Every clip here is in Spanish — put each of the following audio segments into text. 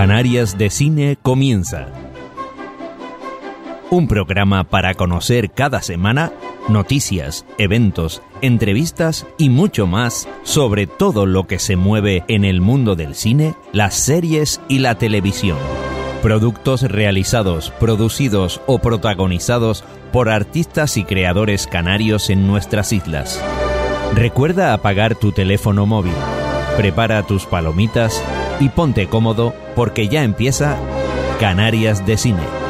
Canarias de Cine comienza. Un programa para conocer cada semana noticias, eventos, entrevistas y mucho más sobre todo lo que se mueve en el mundo del cine, las series y la televisión. Productos realizados, producidos o protagonizados por artistas y creadores canarios en nuestras islas. Recuerda apagar tu teléfono móvil, prepara tus palomitas y ponte cómodo porque ya empieza Canarias de Cine.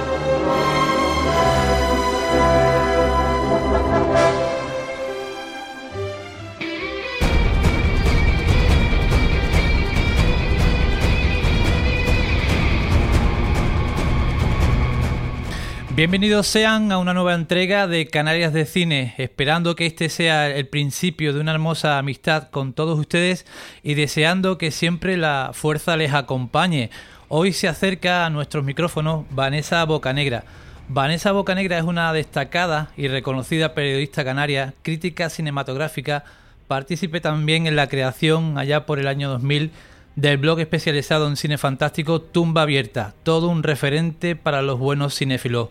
Bienvenidos sean a una nueva entrega de Canarias de Cine, esperando que este sea el principio de una hermosa amistad con todos ustedes y deseando que siempre la fuerza les acompañe. Hoy se acerca a nuestros micrófonos Vanessa Bocanegra. Vanessa Bocanegra es una destacada y reconocida periodista canaria, crítica cinematográfica, partícipe también en la creación allá por el año 2000 del blog especializado en cine fantástico Tumba Abierta, todo un referente para los buenos cinéfilos.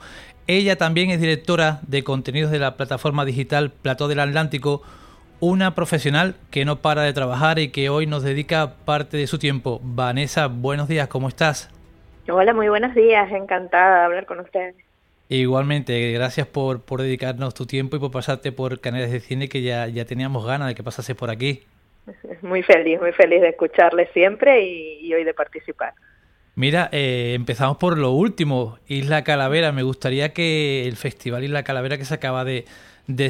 Ella también es directora de contenidos de la plataforma digital Plató del Atlántico, una profesional que no para de trabajar y que hoy nos dedica parte de su tiempo. Vanessa, buenos días, ¿cómo estás? Hola, muy buenos días, encantada de hablar con ustedes. Igualmente, gracias por, por dedicarnos tu tiempo y por pasarte por Canales de Cine que ya, ya teníamos ganas de que pasase por aquí. Muy feliz, muy feliz de escucharle siempre y, hoy de participar. Mira, eh, empezamos por lo último, Isla Calavera. Me gustaría que el Festival Isla Calavera que se acaba de,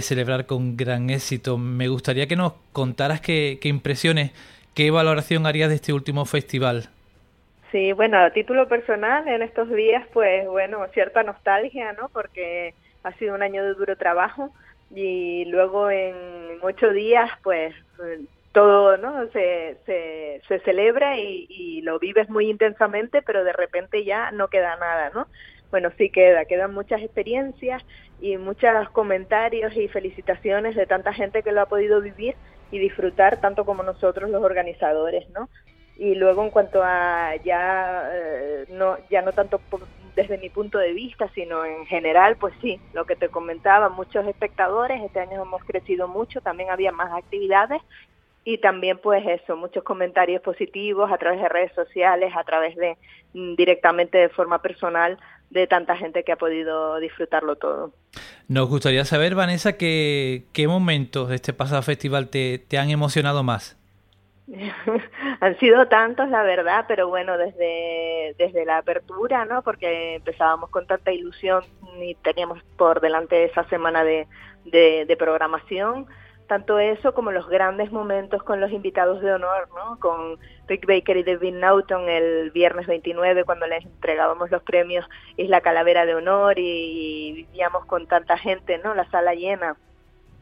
celebrar con gran éxito, me gustaría que nos contaras qué, qué impresiones, qué valoración harías de este último festival. Sí, bueno, a título personal, en estos días, pues bueno, cierta nostalgia, ¿no? Porque ha sido un año de duro trabajo y luego en ocho días, pues todo no se, se, se celebra y, y, lo vives muy intensamente pero de repente ya no queda nada no bueno sí queda quedan muchas experiencias y muchos comentarios y felicitaciones de tanta gente que lo ha podido vivir y disfrutar tanto como nosotros los organizadores no y luego en cuanto a ya eh, no ya no tanto desde mi punto de vista sino en general pues sí lo que te comentaba muchos espectadores este año hemos crecido mucho también había más actividades y también pues eso, muchos comentarios positivos a través de redes sociales, a través de mm, directamente de forma personal de tanta gente que ha podido disfrutarlo todo. Nos gustaría saber, Vanessa, que, qué momentos de este pasado festival te, te han emocionado más. han sido tantos, la verdad, pero bueno, desde, desde la apertura, ¿no? Porque empezábamos con tanta ilusión y teníamos por delante esa semana de, de, de programación tanto eso como los grandes momentos con los invitados de honor, ¿no? Con Rick Baker y David Naughton el viernes 29 cuando les entregábamos los premios Isla Calavera de Honor y, vivíamos con tanta gente, ¿no? La sala llena.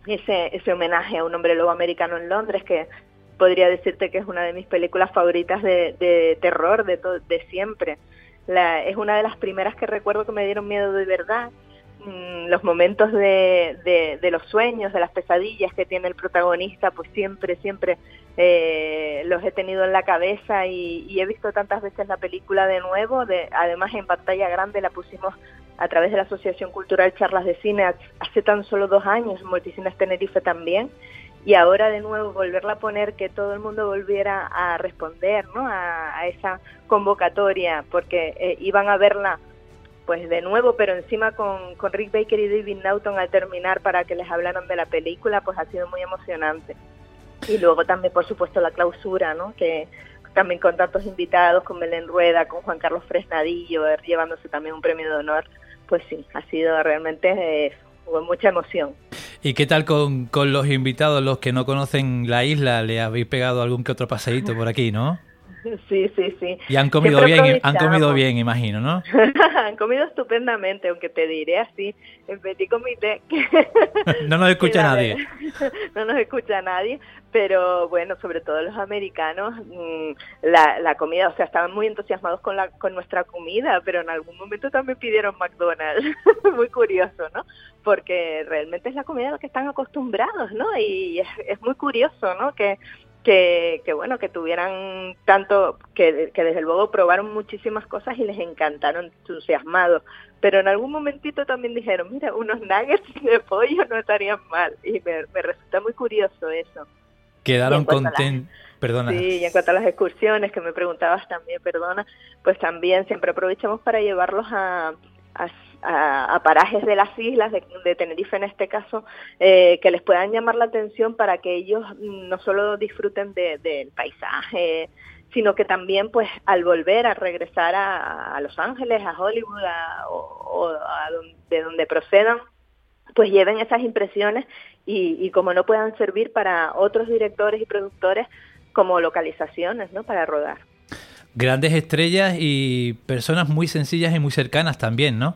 Ese, ese homenaje a un hombre lobo americano en Londres que podría decirte que es una de mis películas favoritas de, terror de, de siempre. Es una de las primeras que recuerdo que me dieron miedo de verdad Mm, los momentos de, de, los sueños, de las pesadillas que tiene el protagonista, pues siempre, siempre eh, los he tenido en la cabeza y, he visto tantas veces la película de nuevo, de, además en pantalla grande la pusimos a través de la Asociación Cultural Charlas de Cine hace tan solo dos años, Multicines Tenerife también, y ahora de nuevo volverla a poner, que todo el mundo volviera a responder ¿no? a, esa convocatoria, porque eh, iban a verla pues de nuevo, pero encima con, con Rick Baker y David Naughton al terminar para que les hablaran de la película, pues ha sido muy emocionante. Y luego también, por supuesto, la clausura, ¿no? Que también con tantos invitados, con Belén Rueda, con Juan Carlos Fresnadillo, llevándose también un premio de honor, pues sí, ha sido realmente eh, mucha emoción. ¿Y qué tal con, con los invitados, los que no conocen la isla? ¿Le habéis pegado algún que otro paseíto por aquí, no? Sí, sí, sí. Y han comido bien, han comido bien, imagino, ¿no? han comido estupendamente, aunque te diré así, en petit comité. no nos escucha nadie. no nos escucha nadie, pero bueno, sobre todo los americanos, mm, la, la comida, o sea, estaban muy entusiasmados con, la, con nuestra comida, pero en algún momento también pidieron McDonald's. muy curioso, ¿no? Porque realmente es la comida a la que están acostumbrados, ¿no? Y es, es muy curioso, ¿no? Que que, que, bueno, que tuvieran tanto, que, que desde luego probaron muchísimas cosas y les encantaron, entusiasmados. Pero en algún momentito también dijeron, mira, unos nuggets de pollo no estarían mal. Y me, me resulta muy curioso eso. Quedaron contentos. Perdona. Sí, y en cuanto a las excursiones que me preguntabas también, perdona, pues también siempre aprovechamos para llevarlos a, a, parajes de las islas, de, Tenerife en este caso, eh, que les puedan llamar la atención para que ellos no solo disfruten del paisaje, sino que también pues al volver a regresar a, Los Ángeles, a Hollywood o, a de donde procedan, pues lleven esas impresiones y, y como no puedan servir para otros directores y productores como localizaciones, ¿no? Para rodar. Grandes estrellas y personas muy sencillas y muy cercanas también, ¿no?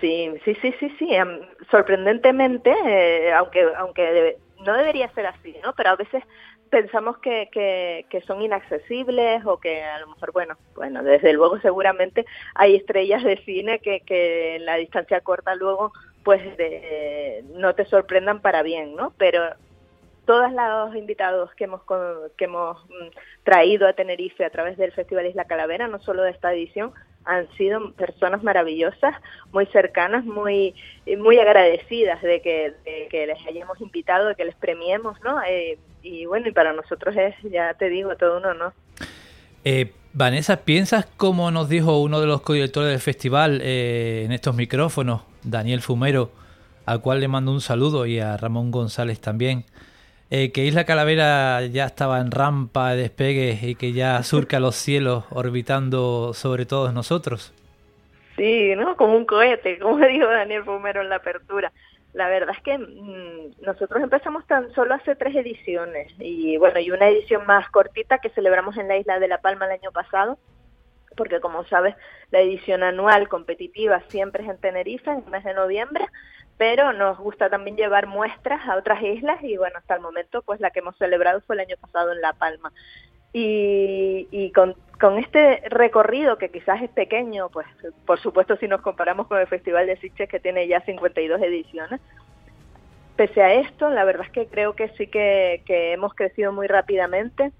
Sí, sí, sí, sí, sí. Em, sorprendentemente, eh, aunque aunque no debería ser así, ¿no? Pero a veces pensamos que, que, que, son inaccesibles o que a lo mejor, bueno, bueno, desde luego seguramente hay estrellas de cine que, que en la distancia corta luego pues de, no te sorprendan para bien, ¿no? Pero todos los invitados que hemos, que hemos mm, traído a Tenerife a través del Festival Isla Calavera, no solo de esta edición, han sido personas maravillosas, muy cercanas, muy muy agradecidas de que, les hayamos invitado, de que les premiemos, ¿no? Eh, y bueno, y para nosotros es, ya te digo, todo uno, ¿no? Eh, Vanessa, ¿piensas como nos dijo uno de los codirectores del festival eh, en estos micrófonos, Daniel Fumero, al cual le mando un saludo y a Ramón González también? Eh, que Isla Calavera ya estaba en rampa de despegue y que ya surca los cielos orbitando sobre todos nosotros. Sí, ¿no? Como un cohete, como dijo Daniel Fumero en la apertura. La verdad es que mm, nosotros empezamos tan solo hace tres ediciones y bueno, y una edición más cortita que celebramos en la isla de La Palma el año pasado, porque como sabes, la edición anual competitiva siempre es en Tenerife, en el mes de noviembre, pero nos gusta también llevar muestras a otras islas y bueno, hasta el momento pues la que hemos celebrado fue el año pasado en La Palma. Y, con, este recorrido que quizás es pequeño, pues por supuesto si nos comparamos con el Festival de Sitges que tiene ya 52 ediciones, pese a esto, la verdad es que creo que sí que, hemos crecido muy rápidamente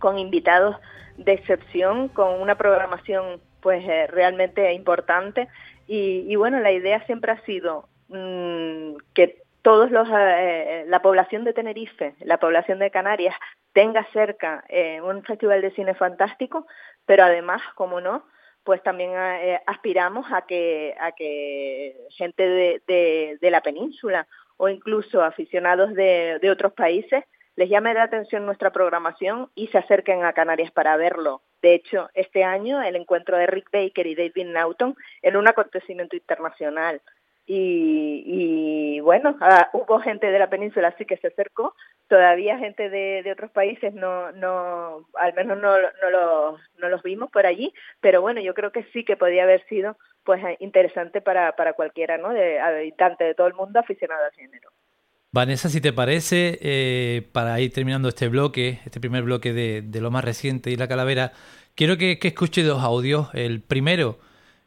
con invitados de excepción, con una programación pues eh, realmente importante y bueno, la idea siempre ha sido Mm, que todos los eh, la población de Tenerife, la población de Canarias tenga cerca eh, un festival de cine fantástico, pero además, como no, pues también eh, aspiramos a que a que gente de, de, de, la península o incluso aficionados de, de otros países les llame la atención nuestra programación y se acerquen a Canarias para verlo. De hecho, este año el encuentro de Rick Baker y David Naughton en un acontecimiento internacional. Y, bueno, ah, hubo gente de la península sí que se acercó, todavía gente de, de otros países no, no, al menos no, no, los, no los vimos por allí, pero bueno, yo creo que sí que podía haber sido pues interesante para, para cualquiera, ¿no? De habitante de todo el mundo aficionado al género. Vanessa, si te parece, eh, para ir terminando este bloque, este primer bloque de, de lo más reciente y la calavera, quiero que, que escuche dos audios. El primero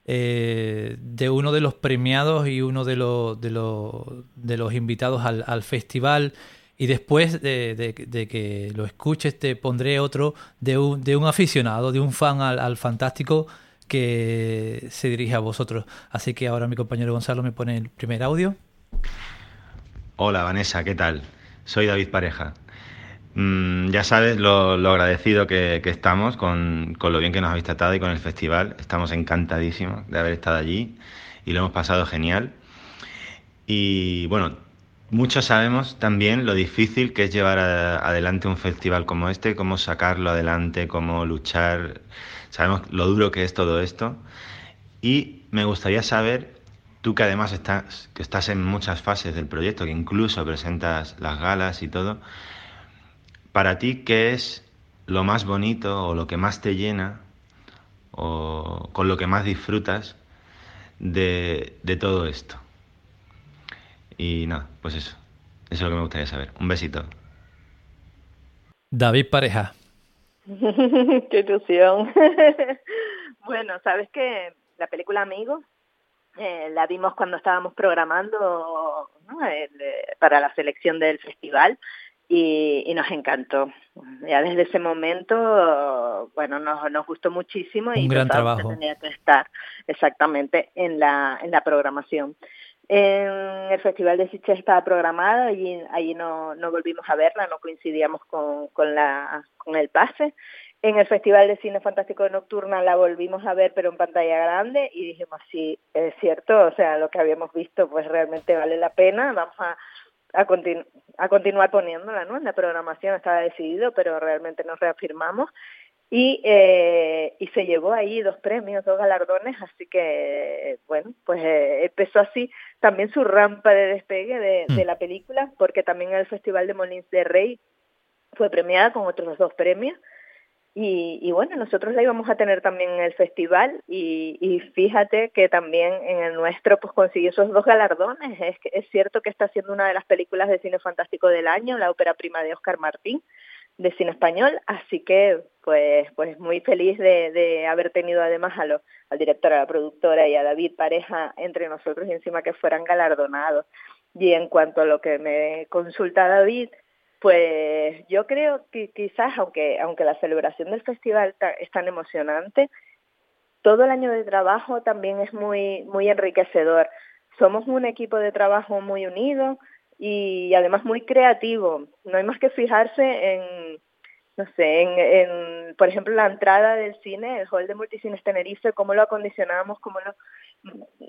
eh, de uno de los premiados y uno de, los de, los, de los invitados al, al festival. Y después de, de, que lo escuches, te pondré otro de un, de un aficionado, de un fan al, al, fantástico que se dirige a vosotros. Así que ahora mi compañero Gonzalo me pone el primer audio. Hola Vanessa, ¿qué tal? Soy David Pareja. Mm, ya sabes lo, agradecido que, estamos con, lo bien que nos habéis tratado y con el festival. Estamos encantadísimos de haber estado allí y lo hemos pasado genial. Y bueno, muchos sabemos también lo difícil que es llevar adelante un festival como este, cómo sacarlo adelante, cómo luchar. Sabemos lo duro que es todo esto. Y me gustaría saber, tú que además estás, que estás en muchas fases del proyecto, que incluso presentas las galas y todo, para ti, ¿qué es lo más bonito o lo que más te llena o con lo que más disfrutas de, todo esto? Y nada, pues eso. Eso es lo que me gustaría saber. Un besito. David Pareja. Qué ilusión. bueno, sabes que la película Amigos eh, la vimos cuando estábamos programando ¿no? Eh, para la selección del festival y, nos encantó. Ya desde ese momento, bueno, nos, nos gustó muchísimo y Un gran trabajo. tenía que estar exactamente en la, en la programación. En el Festival de Sitges estaba programada y allí no, no volvimos a verla, no coincidíamos con, con, la, con el pase. En el Festival de Cine Fantástico Nocturna la volvimos a ver, pero en pantalla grande, y dijimos, sí, es cierto, o sea, lo que habíamos visto pues realmente vale la pena, vamos a, a, a continuar poniéndola, ¿no? En la programación estaba decidido, pero realmente nos reafirmamos. Y, eh, y se llevó ahí dos premios, dos galardones, así que, bueno, pues eh, empezó así también su rampa de despegue de, de, mm. la película, porque también el Festival de Molins de Rey fue premiada con otros dos premios, y, y, bueno, nosotros la íbamos a tener también en el festival y, y, fíjate que también en el nuestro pues consiguió esos dos galardones. Es, es cierto que está siendo una de las películas de cine fantástico del año, la ópera prima de Oscar Martín de cine español, así que pues pues muy feliz de, de haber tenido además a lo, al director, a la productora y a David Pareja entre nosotros y encima que fueran galardonados. Y en cuanto a lo que me consulta David, pues yo creo que quizás, aunque, aunque la celebración del festival es tan emocionante, todo el año de trabajo también es muy, muy enriquecedor. Somos un equipo de trabajo muy unido y además muy creativo. No hay más que fijarse en, no sé, en, por ejemplo, la entrada del cine, el hall de Multicines Tenerife, cómo lo acondicionamos, cómo lo,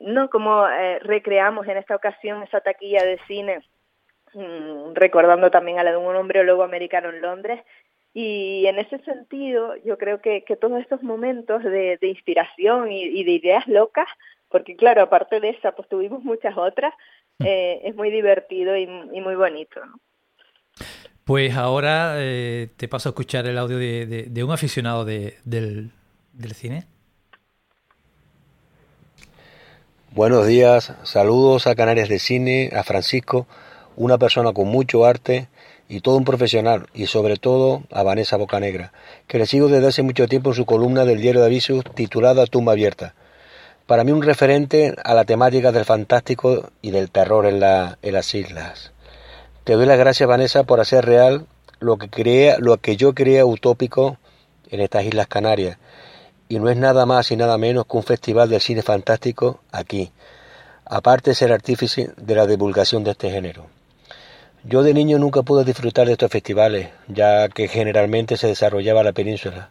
no, cómo eh, recreamos en esta ocasión esa taquilla de cine recordando también a la de un luego americano en Londres. Y en ese sentido, yo creo que, que todos estos momentos de, de inspiración y, de ideas locas, porque claro, aparte de esa, pues tuvimos muchas otras, mm. eh, es muy divertido y, muy bonito. Pues ahora eh, te paso a escuchar el audio de, de, un aficionado del, del cine. Buenos días, saludos a Canarias de Cine, a Francisco una persona con mucho arte y todo un profesional, y sobre todo a Vanessa Bocanegra, que le sigo desde hace mucho tiempo en su columna del diario de avisos titulada Tumba Abierta. Para mí un referente a la temática del fantástico y del terror en, la, en las islas. Te doy las gracias, Vanessa, por hacer real lo que, lo que yo creía utópico en estas Islas Canarias. Y no es nada más y nada menos que un festival del cine fantástico aquí, aparte de ser artífice de la divulgación de este género. Yo de niño nunca pude disfrutar de estos festivales, ya que generalmente se desarrollaba la península.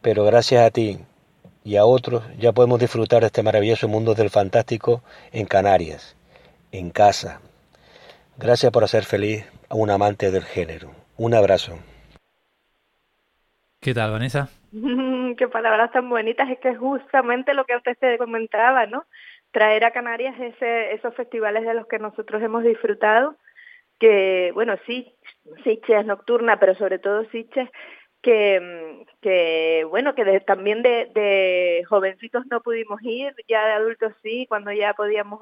Pero gracias a ti y a otros ya podemos disfrutar de este maravilloso mundo del fantástico en Canarias, en casa. Gracias por hacer feliz a un amante del género. Un abrazo. ¿Qué tal, Vanessa? Qué palabras tan bonitas. Es que es justamente lo que usted te comentaba, ¿no? Traer a Canarias ese, esos festivales de los que nosotros hemos disfrutado que, bueno, sí, Sitges nocturna, pero sobre todo Sitges, que, que bueno, que también de, jovencitos no pudimos ir, ya de adultos sí, cuando ya podíamos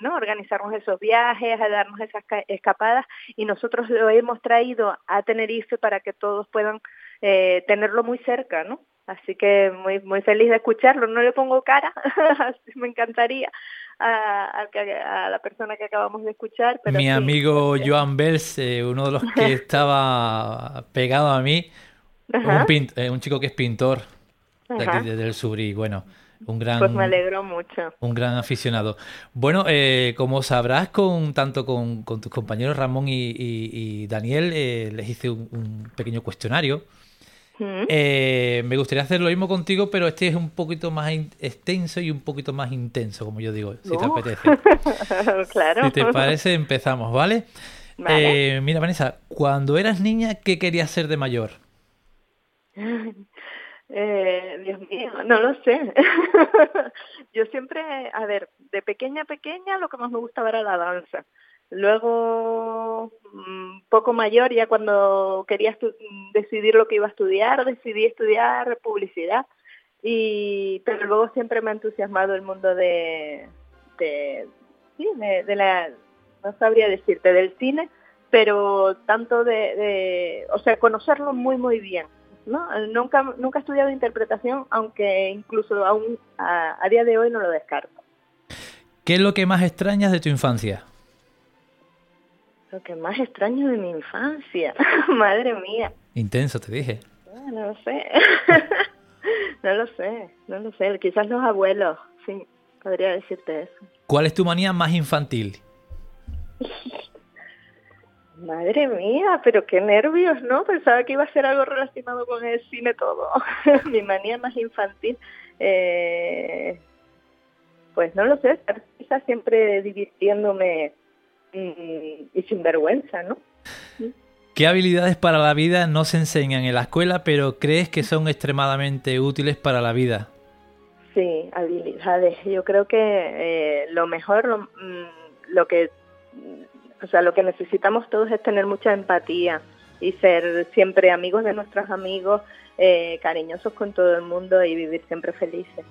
no organizarnos esos viajes, a darnos esas escapadas, y nosotros lo hemos traído a Tenerife para que todos puedan eh, tenerlo muy cerca, ¿no? Así que muy muy feliz de escucharlo. No le pongo cara, me encantaría, a, a, la persona que acabamos de escuchar. Mi amigo Joan Bells, eh, uno de los que estaba pegado a mí, un, eh, un, chico que es pintor de aquí, del sur y bueno, un gran... Pues me alegro mucho. Un gran aficionado. Bueno, eh, como sabrás, con tanto con, con tus compañeros Ramón y, y, Daniel, les hice un pequeño cuestionario eh, me gustaría hacer lo mismo contigo, pero este es un poquito más extenso y un poquito más intenso, como yo digo, si te apetece. claro. Si te parece, empezamos, ¿vale? Eh, mira, Vanessa, cuando eras niña, ¿qué querías ser de mayor? Eh, Dios mío, no lo sé. yo siempre, a ver, de pequeña a pequeña lo que más me gustaba era la danza. Luego, mm, poco mayor, ya cuando quería decidir lo que iba a estudiar, decidí estudiar publicidad. Y, pero luego siempre me ha entusiasmado el mundo de, de, sí, de, la, no sabría decirte, del cine, pero tanto de, de, o sea, conocerlo muy, muy bien. ¿no? Nunca, nunca he estudiado interpretación, aunque incluso aún a, a día de hoy no lo descarto. ¿Qué es lo que más extrañas de tu infancia? Lo que más extraño de mi infancia. Madre mía. Intenso, te dije. Ah, no lo sé. no lo sé, no lo sé. Quizás los abuelos, sí, podría decirte eso. ¿Cuál es tu manía más infantil? Madre mía, pero qué nervios, ¿no? Pensaba que iba a ser algo relacionado con el cine todo. Mi manía más infantil. Eh, pues no lo sé, quizás siempre divirtiéndome y, sin vergüenza, ¿no? ¿Qué habilidades para la vida no se enseñan en la escuela, pero crees que son extremadamente útiles para la vida? Sí, habilidades. Yo creo que eh, lo mejor, lo, mm, lo que o sea, lo que necesitamos todos es tener mucha empatía y ser siempre amigos de nuestros amigos, eh, cariñosos con todo el mundo y vivir siempre felices.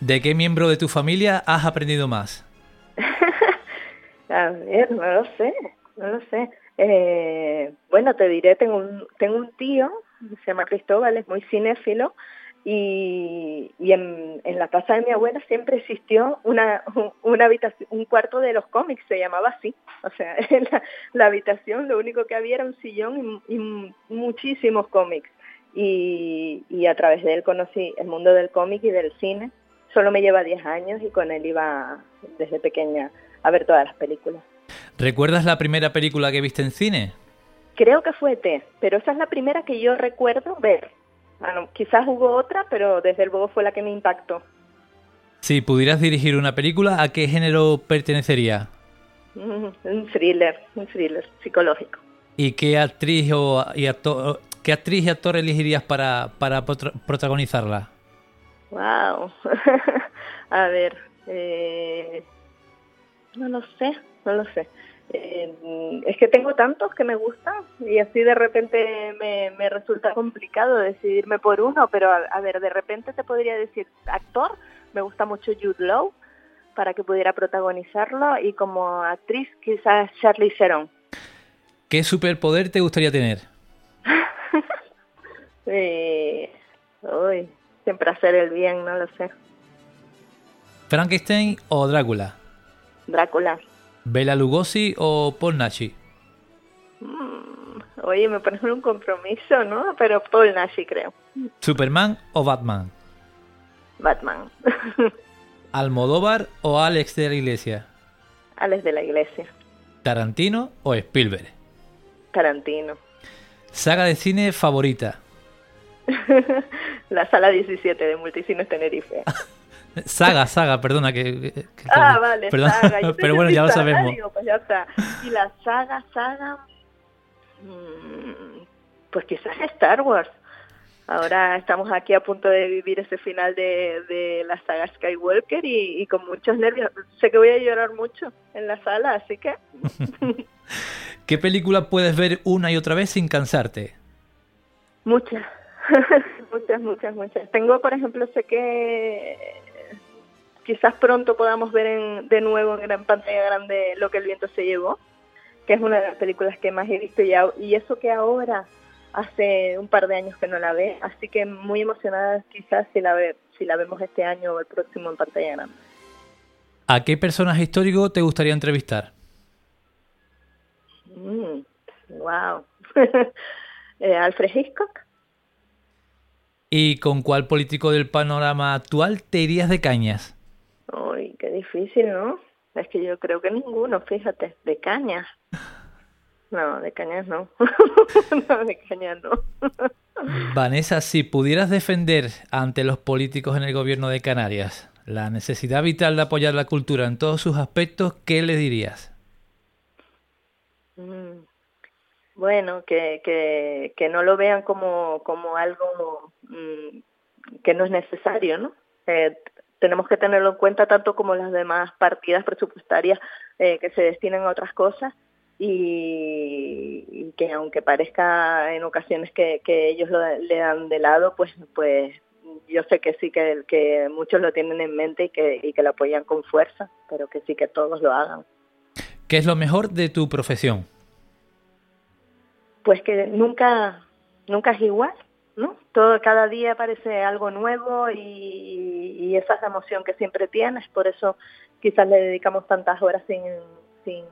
¿De qué miembro de tu familia has aprendido más? A ver, no lo sé, no lo sé. Eh, bueno, te diré, tengo un, tengo un tío, se llama Cristóbal, es muy cinéfilo, y, y en, en, la casa de mi abuela siempre existió una, una habitación, un cuarto de los cómics, se llamaba así. O sea, la habitación lo único que había era un sillón y, y muchísimos cómics. Y, y, a través de él conocí el mundo del cómic y del cine. Solo me lleva 10 años y con él iba desde pequeña a ver todas las películas. ¿Recuerdas la primera película que viste en cine? Creo que fue T, pero esa es la primera que yo recuerdo ver. Bueno, quizás hubo otra, pero desde luego fue la que me impactó. Si pudieras dirigir una película, ¿a qué género pertenecería? un thriller, un thriller psicológico. ¿Y qué actriz o y actor, qué actriz y actor elegirías para, para protagonizarla? Wow. A ver, eh, no lo sé, no lo sé. Eh, es que tengo tantos que me gustan y así de repente me, me resulta complicado decidirme por uno, pero a, a, ver, de repente te podría decir actor, me gusta mucho Jude Law para que pudiera protagonizarlo y como actriz quizás Charlie Theron. ¿Qué superpoder te gustaría tener? eh, uy, siempre hacer el bien, no lo sé. ¿Frankenstein o Drácula? Drácula. ¿Bela Lugosi o Paul Nashi? Mm, oye, me pones un compromiso, ¿no? Pero Paul Nashi, creo. ¿Superman o Batman? Batman. ¿Almodóvar o Alex de la Iglesia? Alex de la Iglesia. ¿Tarantino o Spielberg? Tarantino. ¿Saga de cine favorita? la sala 17 de Multicines Tenerife. Saga, saga, perdona que... que ah, vale, perdona, saga. pero bueno, ya lo sabemos. Digo, pues ya está. Y la saga, saga... Mmm, pues quizás Star Wars. Ahora estamos aquí a punto de vivir ese final de, de la saga Skywalker y, y, con muchos nervios. Sé que voy a llorar mucho en la sala, así que... ¿Qué película puedes ver una y otra vez sin cansarte? Muchas, muchas, muchas, muchas. Tengo, por ejemplo, sé que quizás pronto podamos ver en, de nuevo en gran pantalla grande Lo que el viento se llevó, que es una de las películas que más he visto ya, y eso que ahora hace un par de años que no la ve, así que muy emocionada quizás si la ve, si la vemos este año o el próximo en pantalla grande. ¿A qué personaje histórico te gustaría entrevistar? Mm, wow. eh, Alfred Hitchcock. ¿Y con cuál político del panorama actual te irías de cañas? Qué difícil, ¿no? Es que yo creo que ninguno, fíjate, de cañas. No, de cañas no. no, de cañas no. Vanessa, si pudieras defender ante los políticos en el gobierno de Canarias la necesidad vital de apoyar la cultura en todos sus aspectos, ¿qué le dirías? Mm. Bueno, que, que, que no lo vean como, como algo mm, que no es necesario, ¿no? Eh, tenemos que tenerlo en cuenta tanto como las demás partidas presupuestarias eh, que se destinan a otras cosas y, y, que aunque parezca en ocasiones que, que ellos lo, le dan de lado, pues, pues yo sé que sí que, que muchos lo tienen en mente y que, y que lo apoyan con fuerza, pero que sí que todos lo hagan. ¿Qué es lo mejor de tu profesión? Pues que nunca, nunca es igual, ¿no? Todo, cada día aparece algo nuevo y, y, esa es la emoción que siempre tienes, por eso quizás le dedicamos tantas horas sin, sin,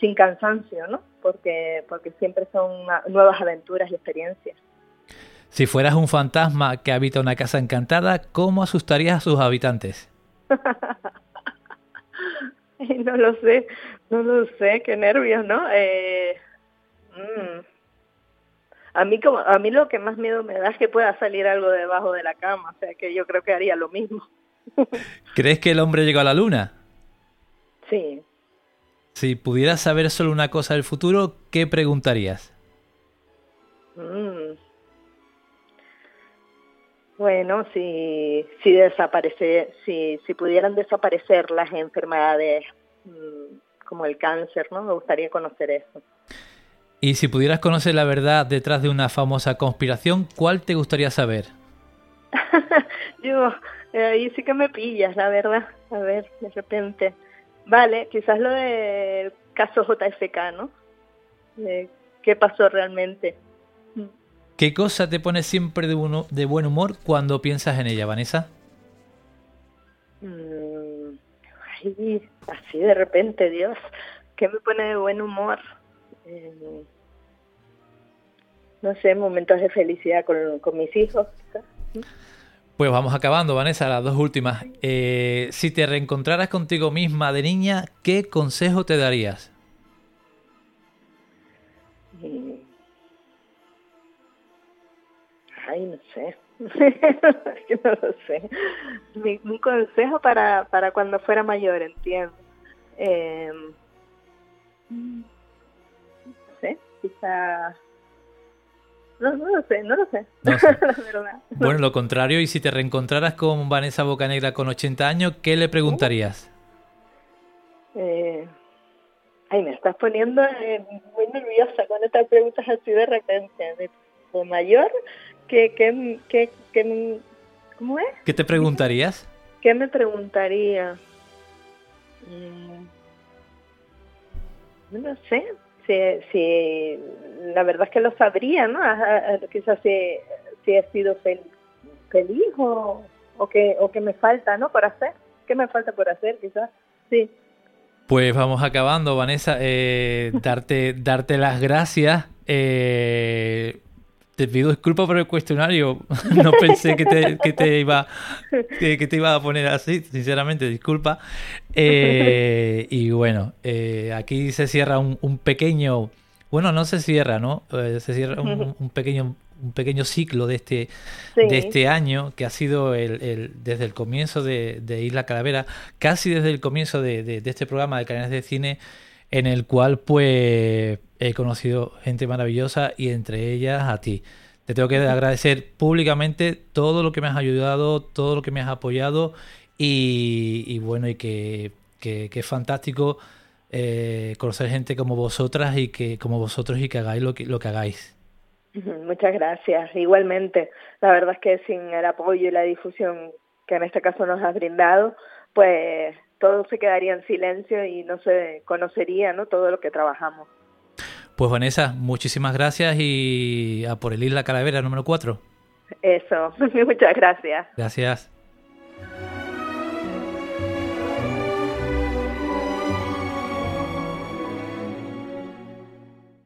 sin cansancio, ¿no? Porque, porque siempre son nuevas aventuras y experiencias. Si fueras un fantasma que habita una casa encantada, ¿cómo asustarías a sus habitantes? no lo sé, no lo sé, qué nervios, ¿no? Eh, mm. A mí como a mí lo que más miedo me da es que pueda salir algo debajo de la cama, o sea que yo creo que haría lo mismo. ¿Crees que el hombre llegó a la luna? Sí. Si pudieras saber solo una cosa del futuro, ¿qué preguntarías? Mm. Bueno, si, si desaparece, si, si pudieran desaparecer las enfermedades mm, como el cáncer, ¿no? Me gustaría conocer eso. Y si pudieras conocer la verdad detrás de una famosa conspiración, ¿cuál te gustaría saber? Yo, eh, ahí sí que me pillas, la verdad. A ver, de repente. Vale, quizás lo del caso JFK, ¿no? ¿Qué pasó realmente? ¿Qué cosa te pone siempre de, de buen humor cuando piensas en ella, Vanessa? Mm, así de repente, Dios. ¿Qué me pone de buen humor? Eh, no sé, momentos de felicidad con, mis hijos. Pues vamos acabando, Vanessa, las dos últimas. Eh, si te reencontraras contigo misma de niña, ¿qué consejo te darías? Mm, Ay, no sé. no lo sé. Mi, consejo para, para cuando fuera mayor, entiendo. Eh, sé, quizá... No, no lo sé, no lo sé. Bueno, lo contrario, y si te reencontraras con Vanessa Bocanegra con 80 años, ¿qué le preguntarías? Eh, ay, me estás poniendo eh, muy nerviosa con estas preguntas así de repente. De, de mayor, ¿Qué, qué, qué, qué, cómo es? ¿Qué te preguntarías? ¿Qué me preguntaría? Mm, no sé, si, si, la verdad es que lo sabría, ¿no? Quizás si, si he sido feliz, feliz o, o, que, o que me falta, ¿no? Por hacer. ¿Qué me falta por hacer, quizás? Sí. Pues vamos acabando, Vanessa. Eh, darte, darte las gracias. Eh, te pido disculpas por el cuestionario. No pensé que te, que te iba que, te iba a poner así, sinceramente, disculpa. Eh, y bueno, eh, aquí se cierra un, un, pequeño, bueno, no se cierra, ¿no? Eh, se cierra un, un, pequeño un pequeño ciclo de este de este año que ha sido el, el desde el comienzo de, de, Isla Calavera, casi desde el comienzo de, de, de este programa de Canales de Cine en el cual pues he conocido gente maravillosa y entre ellas a ti. Te tengo que agradecer públicamente todo lo que me has ayudado, todo lo que me has apoyado y, bueno, y que, es fantástico eh, conocer gente como vosotras y que como vosotros y que hagáis lo que, lo que hagáis. Muchas gracias. Igualmente, la verdad es que sin el apoyo y la difusión que en este caso nos has brindado, pues todo se quedaría en silencio y no se conocería ¿no? todo lo que trabajamos. Pues Vanessa, muchísimas gracias y a por el Isla Calavera número 4. Eso, muchas gracias. Gracias.